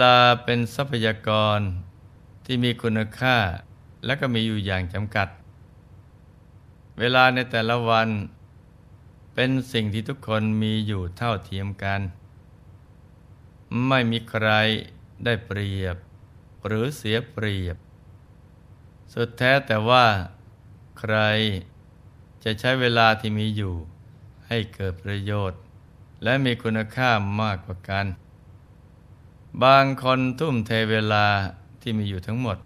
ลาเป็นทรัพยากรที่มีคุณค่า และก็มีอยู่อย่างจำกัด เวลาในแต่ละวัน เป็นสิ่งที่ทุกคนมีอยู่เท่าเทียมกัน ไม่มีใครได้เปรียบ หรือเสียเปรียบ สุดแท้แต่ว่าใครจะใช้เวลาที่มีอยู่ ให้เกิดประโยชน์ และมีคุณค่ามากกว่ากัน บางคนทุ่มเทเวลาที่มีอยู่ทั้งหมด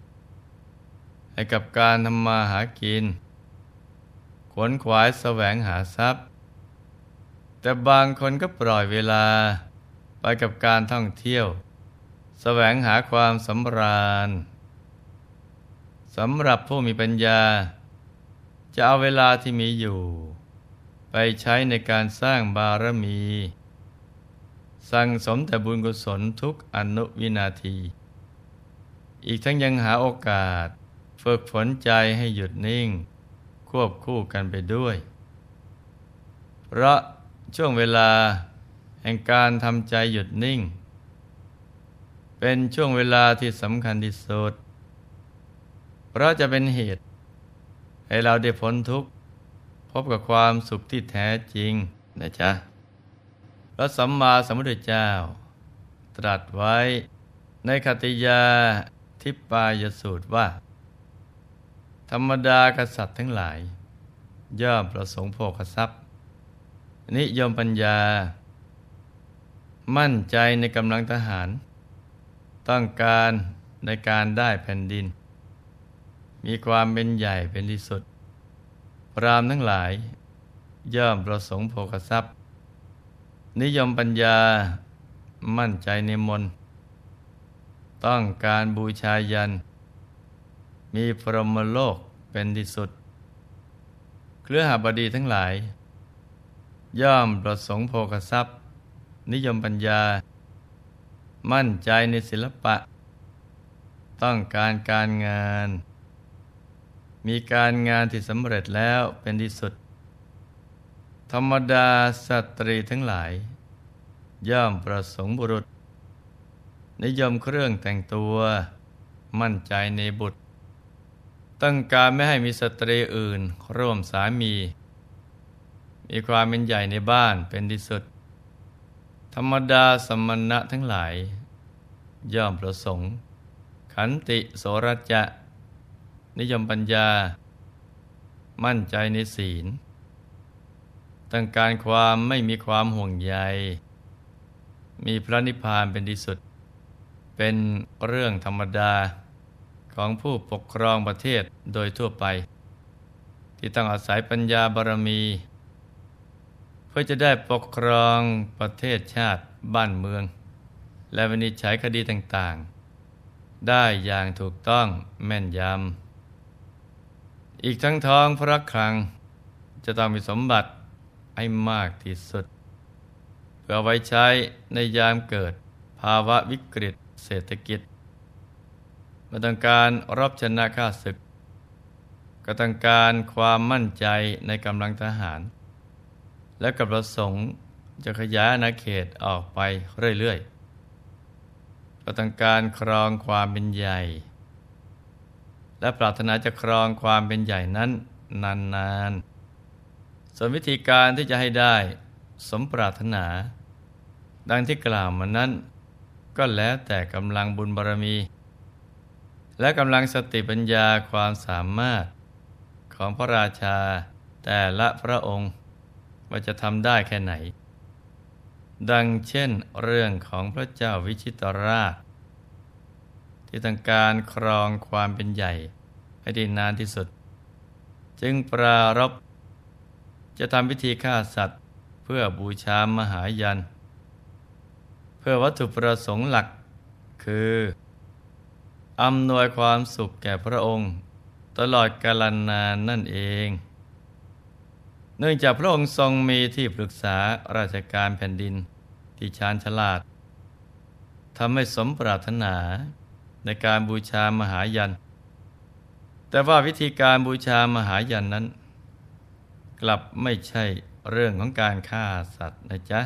ให้กับการทำมาหากิน ขวนขวายแสวงหาทรัพย์ แต่บางคนก็ปล่อยเวลาไปกับการท่องเที่ยว แสวงหาความสำราญสำหรับผู้มีปัญญา จะเอาเวลาที่มีอยู่ ไปใช้ในการสร้างบารมี สั่งสมแต่บุญกุศลทุกอนุวินาที อีกทั้งยังหาโอกาส ฝึกฝนใจให้หยุดนิ่ง ควบคู่กันไปด้วย เพราะช่วงเวลาแห่งการทำใจหยุดนิ่ง เป็นช่วงเวลาที่สำคัญที่สุด เพราะจะเป็นเหตุ ให้เราได้พ้นทุกข์ พบกับความสุขที่แท้จริงนะจ๊ะ พระสัมมาสัมพุทธเจ้า ตรัสไว้ในคติยาทิปายสูตรว่า ธรรมดากษัตริย์ทั้งหลาย ย่อมประสงค์โภคทรัพย์ นิยมปัญญา มั่นใจในกำลังทหาร ต้องการในการได้แผ่นดิน มีความเป็นใหญ่เป็นที่สุด พรามทั้งหลาย ย่อมประสงค์โภคทรัพย์ นิยมปัญญามั่นใจในมน ต้องการบูชายัน มีพรหมโลกเป็นที่สุด เครือหาบดีทั้งหลาย ย่อมประสงค์โภคทรัพย์ นิยมปัญญา มั่นใจในศิลปะ ต้องการการงาน มีการงานที่สำเร็จแล้วเป็นที่สุด ธรรมดาสตรีทั้งหลาย ย่อมประสงค์บุรุษ นิยมเครื่องแต่งตัว มั่นใจในบุตรต้องการไม่ให้มีสตรีอื่น ร่วมสามี มีความเป็นใหญ่ในบ้านเป็นที่สุด ธรรมดาสมณะทั้งหลาย ย่อมประสงค์ ขันติโสรจะ นิยมปัญญา มั่นใจในศีล ต้องการความไม่มีความห่วงใย มีพระนิพพานเป็นที่สุด เป็นเรื่องธรรมดาของผู้ปกครองประเทศโดยทั่วไป ที่ต้องอาศัยปัญญาบารมี เพื่อจะได้ปกครองประเทศชาติบ้านเมือง และวินิจฉัยคดีต่างๆ ได้อย่างถูกต้องแม่นยำอีกทั้งท้องพระคลังจะต้องมีสมบัติ ให้มากที่สุด เพื่อไว้ใช้ในยามเกิดภาวะวิกฤตเศรษฐกิจมาต้องการรบชนะข้าศึก ก็ต้องการความมั่นใจในกำลังทหาร และกับประสงค์จะขยายอาณาเขตออกไปเรื่อยๆก็ต้องการครองความเป็นใหญ่ และปรารถนาจะครองความเป็นใหญ่นั้นนานๆ ส่วนวิธีการที่จะให้ได้สมปรารถนา ดังที่กล่าวมานั้น ก็แล้วแต่กำลังบุญบารมี และกำลังสติปัญญาความสามารถของพระราชาแต่ละพระองค์ว่าจะทำได้แค่ไหน ดังเช่นเรื่องของพระเจ้าวิชิตราช ที่ต้องการครองความเป็นใหญ่ให้ได้นานที่สุด จึงปรารบ จะทำพิธีฆ่าสัตว์ เพื่อบูชามหายัน เพื่อวัตถุประสงค์หลัก คืออำนวยความสุขแก่พระองค์ ตลอดกาลนานนั่นเอง เนื่องจากพระองค์ทรงมีที่ปรึกษาราชการแผ่นดินที่ชาญฉลาดทำให้สมปรารถนาในการบูชามหายัน แต่ว่าวิธีการบูชามหายันนั้น กลับไม่ใช่เรื่องของการฆ่าสัตว์นะจ๊ะ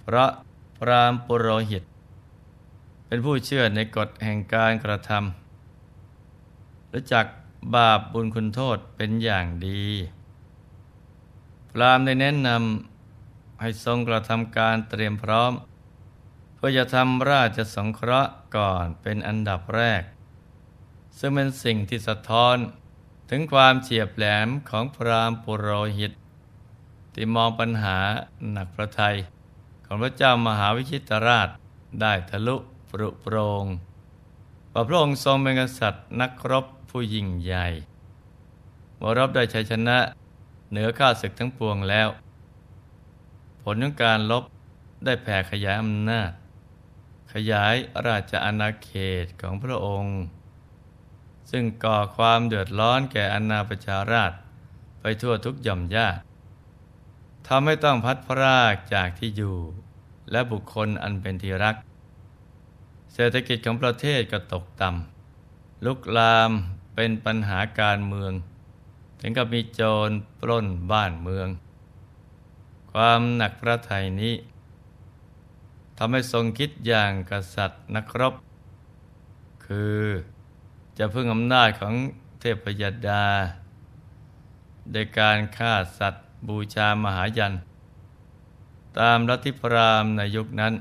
เพราะพรามปุโรหิต เป็นผู้เชื่อในกฎแห่งการกระทำและจักบาปบุญคุณโทษเป็นอย่างดี พรามได้แนะนำให้ทรงกระทำการเตรียมพร้อม เพื่อจะทำราชสงเคราะห์ก่อนเป็นอันดับแรก ซึ่งเป็นสิ่งที่สะท้อน ถึงความเฉียบแหลมของพรามปุโรหิต ที่มองปัญหาหนักพระทัยของพระเจ้ามหาวิชิตราชได้ทะลุปรุโปรงว่าพระองค์ทรงเป็นกษัตริย์นักรบผู้ยิ่งใหญ่มรบได้ชัยชนะเหนือข้าศึกทั้งปวงแล้ว ผลของการลบได้แผ่ขยายอำนาจ ขยายราชอาณาเขตของพระองค์ ซึ่งก่อความเดือดร้อนแก่อาณาประชาราชไปทั่วทุกย่อมย่าทำให้ต้องพัดพรากจากที่อยู่ และบุคคลอันเป็นที่รัก เศรษฐกิจของประเทศก็ตกต่ำลุกลามเป็นปัญหาการเมือง ถึงกับมีโจรปล้นบ้านเมือง ความหนักพระทัยนี้ทำให้ทรงคิดอย่างกษัตริย์นักรบ คือ จะพึ่งอำนาจของเทพยดาโดยการฆ่าสัตว์บูชามหายัน ตามรัฐิพรามในยุคนั้น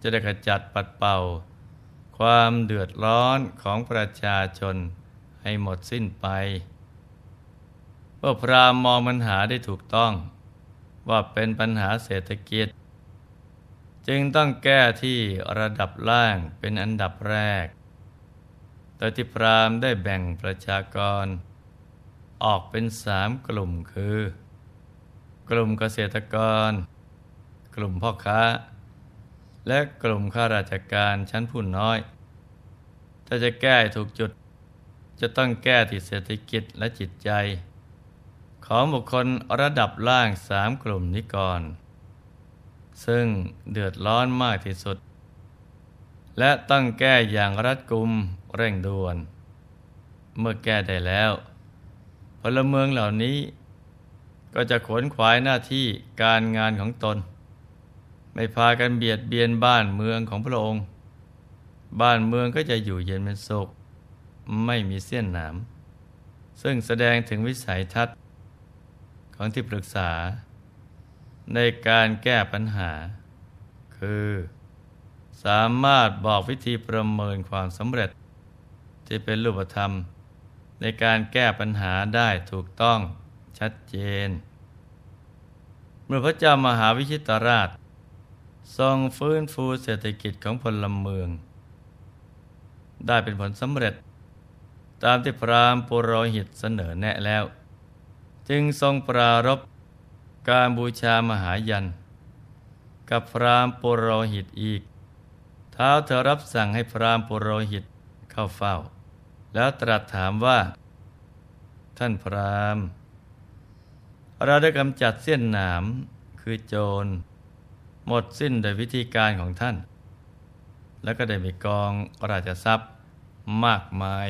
จะได้ขจัดปัดเป่า ความเดือดร้อนของประชาชนให้หมดสิ้นไปเมื่อพรามมองปัญหาได้ถูกต้อง ว่าเป็นปัญหาเศรษฐกิจ จึงต้องแก้ที่ระดับล่างเป็นอันดับแรก โดยที่พรามได้แบ่งประชากร ออกเป็นสามกลุ่มคือ กลุ่มเกษตรกร กลุ่มพ่อค้า และกลุ่มข้าราชการชั้นผู้น้อย ถ้าจะแก้ถูกจุด จะต้องแก้ที่เศรษฐกิจและจิตใจ ของบุคคลระดับล่างสามกลุ่มนี้ก่อน ซึ่งเดือดร้อนมากที่สุด และต้องแก้อย่างรัดกุมเร่งด่วน เมื่อแก้ได้แล้วพลเมืองเหล่านี้ ก็จะขวนขวายหน้าที่การงานของตน ไม่พากันเบียดเบียนบ้านเมืองของพระองค์ บ้านเมืองก็จะอยู่เย็นเป็นสุข ไม่มีเสี้ยนหนาม ซึ่งแสดงถึงวิสัยทัศน์ ของที่ปรึกษา ในการแก้ปัญหา คือ สามารถบอกวิธีประเมินความสำเร็จ ที่เป็นรูปธรรม ในการแก้ปัญหาได้ถูกต้องชัดเจน เมื่อพระเจ้ามหาวิชิตราช ทรงฟื้นฟูเศรษฐกิจของพลเมือง ได้เป็นผลสำเร็จ ตามที่พรามปุโรหิตเสนอแนะแล้ว จึงทรงปรารบการบูชามหายัน กับพรามปุโรหิตอีก ท้าเธอรับสั่งให้พรามปุโรหิตเข้าเฝ้า แล้วตรัสถามว่า ท่านพรามเราได้กำจัดเส้นหนามคือโจร หมดสิ้นโดยวิธีการของท่าน แล้วก็ได้มีกองราชทรัพย์มากมาย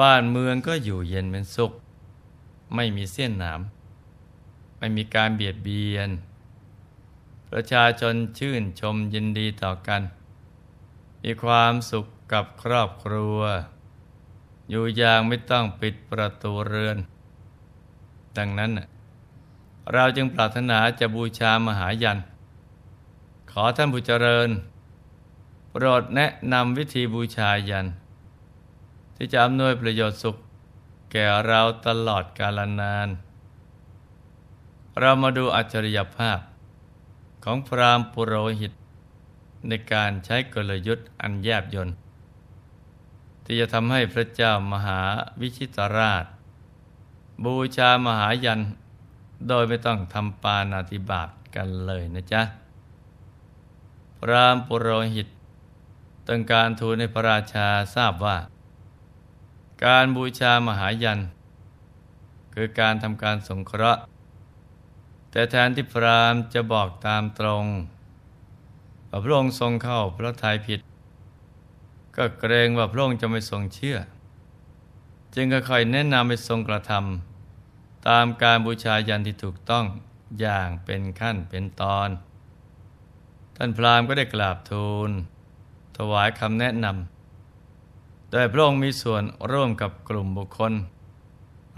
บ้านเมืองก็อยู่เย็นเป็นสุข ไม่มีเส้นหนามไม่มีการเบียดเบียน ประชาชนชื่นชมยินดีต่อกัน มีความสุขกับครอบครัว อยู่อย่างไม่ต้องปิดประตูเรือน ดังนั้น เราจึงปรารถนาจะบูชามหายัน ขอท่านผู้เจริญ โปรดแนะนำวิธีบูชายัน ที่จะอำนวยประโยชน์สุข แก่เราตลอดกาลนาน เรามาดูอัจฉริยภาพ ของพรามปุโรหิต ในการใช้กลยุทธ์อันแยบยนต์ที่จะทำให้พระเจ้ามหาวิชิตราช บูชามหายัน โดยไม่ต้องทำปานาติบาตกันเลยนะจ๊ะ พรามปุโรหิตต้องการทูลให้พระราชาทราบว่า การบูชามหายัน คือการทำการสงเคราะห์ แต่แทนที่พรามจะบอกตามตรงพระองค์ทรงเข้าพระทัยผิด ก็เกรงว่าพระองค์จะไม่ทรงเชื่อ จึงค่อยแนะนำให้ทรงกระทำตามการบูชายันที่ถูกต้องอย่างเป็นขั้นเป็นตอน ท่านพราหมณ์ก็ได้กราบทูล ถวายคำแนะนำ โดยพระองค์มีส่วนร่วมกับกลุ่มบุคคล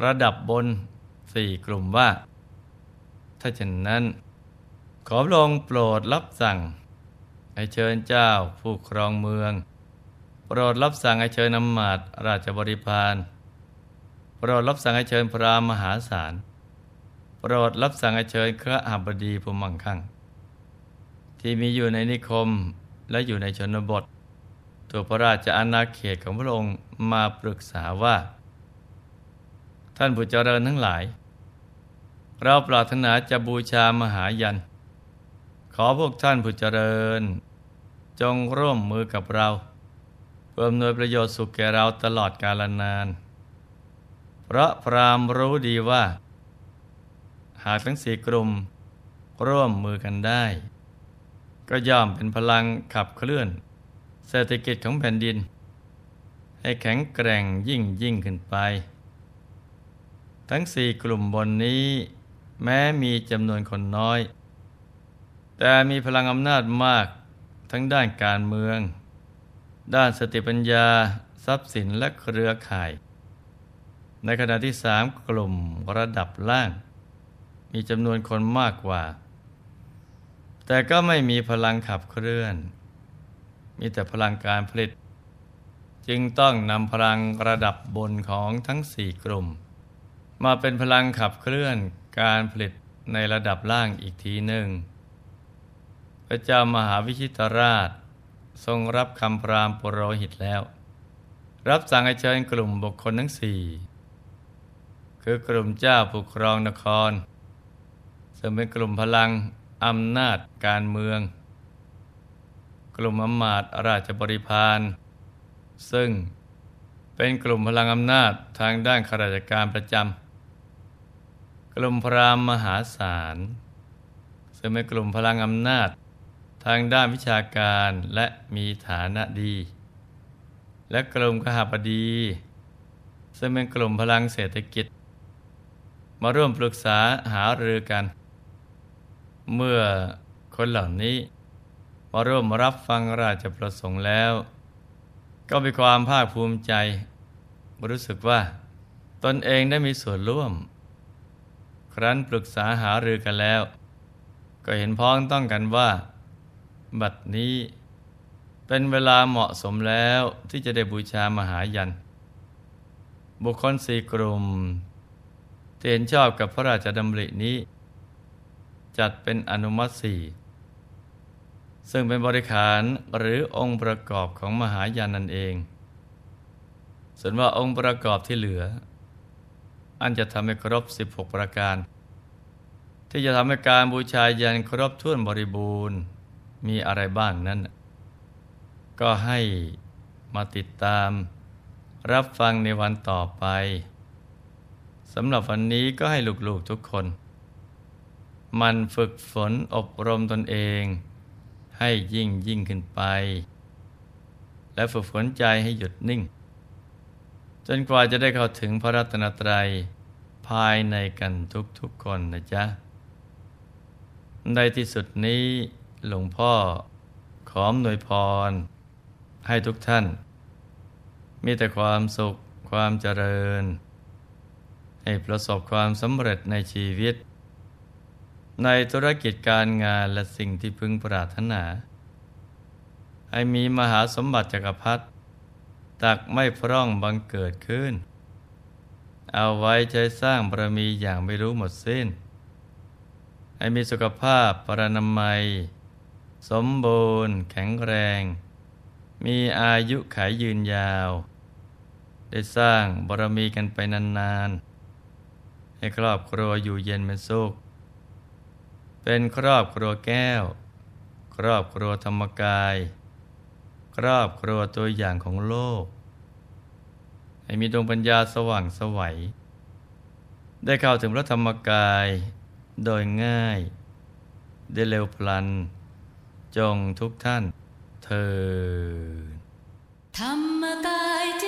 ระดับบนสี่กลุ่มว่า ถ้าเช่นนั้น ขอพระองค์โปรดรับสั่ง ให้เชิญเจ้าผู้ครองเมือง โปรดรับสั่งให้เชิญนำมาตราชบริพารโปรดรับสั่งให้เชิญพระมหาศาลโปรดรับสั่งให้เชิญพระอาบดีผู้มั่งคั่ง ที่มีอยู่ในนิคมและอยู่ในชนบท ตัวพระราชอาณาเขตของพระองค์มาปรึกษาว่า ท่านผู้เจริญทั้งหลาย เราปรารถนาจะบูชามหายัน ขอพวกท่านผู้เจริญ จงร่วมมือกับเราเพื่ออำนวยประโยชน์สุขแก่เราตลอดกาลนาน เพราะพรามรู้ดีว่า หากทั้งสี่กลุ่มร่วมมือกันได้ ก็ย่อมเป็นพลังขับเคลื่อน เศรษฐกิจของแผ่นดิน ให้แข็งแกร่งยิ่งยิ่งขึ้นไป ทั้งสี่กลุ่มบนนี้ แม้มีจำนวนคนน้อย แต่มีพลังอำนาจมากทั้งด้านการเมือง ด้านสติปัญญา ทรัพย์สินและเครือข่าย ในขณะที่สามกลุ่มระดับล่าง มีจำนวนคนมากกว่า แต่ก็ไม่มีพลังขับเคลื่อน มีแต่พลังการผลิต จึงต้องนำพลังระดับบนของทั้งสี่กลุ่ม มาเป็นพลังขับเคลื่อน การผลิตในระดับล่างอีกทีหนึ่ง พระเจ้ามหาวิชิตราช ทรงรับคำพรามปุโรหิตแล้ว รับสั่งให้เชิญกลุ่มบุคคลทั้งสี่ คือกลุ่มเจ้าผู้ครองนคร ซึ่งเป็นกลุ่มพลังอำนาจการเมือง กลุ่มอำมาตย์ราชบริพารซึ่งเป็นกลุ่มพลังอำนาจทางด้านข้าราชการประจำ กลุ่มพรามมหาศาลซึ่งเป็นกลุ่มพลังอำนาจ ทางด้านวิชาการและมีฐานะดี และกลุ่มขหบดี ซึ่งเป็นกลุ่มพลังเศรษฐกิจ มาร่วมปรึกษาหารือกัน เมื่อคนเหล่านี้มาร่วมรับฟังราชประสงค์แล้ว ก็มีความภาคภูมิใจ รู้สึกว่า ตนเองได้มีส่วนร่วม ครั้นปรึกษาหารือกันแล้ว ก็เห็นพ้องต้องกันว่า บัดนี้เป็นเวลาเหมาะสมแล้วที่จะได้บูชามหายัน บุคคลสี่กลุ่มเห็นชอบกับพระราชดำรินี้ จัดเป็นอนุมัติสี่ซึ่งเป็นบริขารหรือองค์ประกอบของมหายันนั่นเอง ส่วนว่าองค์ประกอบที่เหลือ อันจะทำให้ครบ 16 ประการ ที่จะทำให้การบูชายันครบถ้วนบริบูรณ์มีอะไรบ้างนั้น ก็ให้มาติดตาม รับฟังในวันต่อไปสำหรับวันนี้ก็ให้ลูกๆทุกคน มันฝึกฝนอบรมตนเอง ให้ยิ่งยิ่งขึ้นไป และฝึกฝนใจให้หยุดนิ่ง จนกว่าจะได้เข้าถึงพระรัตนตรัยภายในกันทุกๆคนนะจ๊ะ ในที่สุดนี้หลวงพ่อขอมหน่วยพร ให้ทุกท่าน มีแต่ความสุขความเจริญ ให้ประสบความสำเร็จในชีวิต ในธุรกิจการงานและสิ่งที่พึงปรารถนา ให้มีมหาสมบัติจักรพรรดิ ตักไม่พร่องบังเกิดขึ้น เอาไว้ใช้สร้างบารมีอย่างไม่รู้หมดสิ้น ให้มีสุขภาพปรนามัย สมบูรณ์ แข็งแรง มีอายุขายยืนยาว ได้สร้างบารมีกันไปนานๆ ให้ครอบครัวอยู่เย็นเป็นสุข เป็นครอบครัวแก้ว ครอบครัวธรรมกาย ครอบครัวตัวอย่างของโลก ให้มีดวงปัญญาสว่างสวัย ได้เข้าถึงพระธรรมกายโดยง่าย ได้เร็วพลัน จงทุกท่านเธอธรรมกายเจ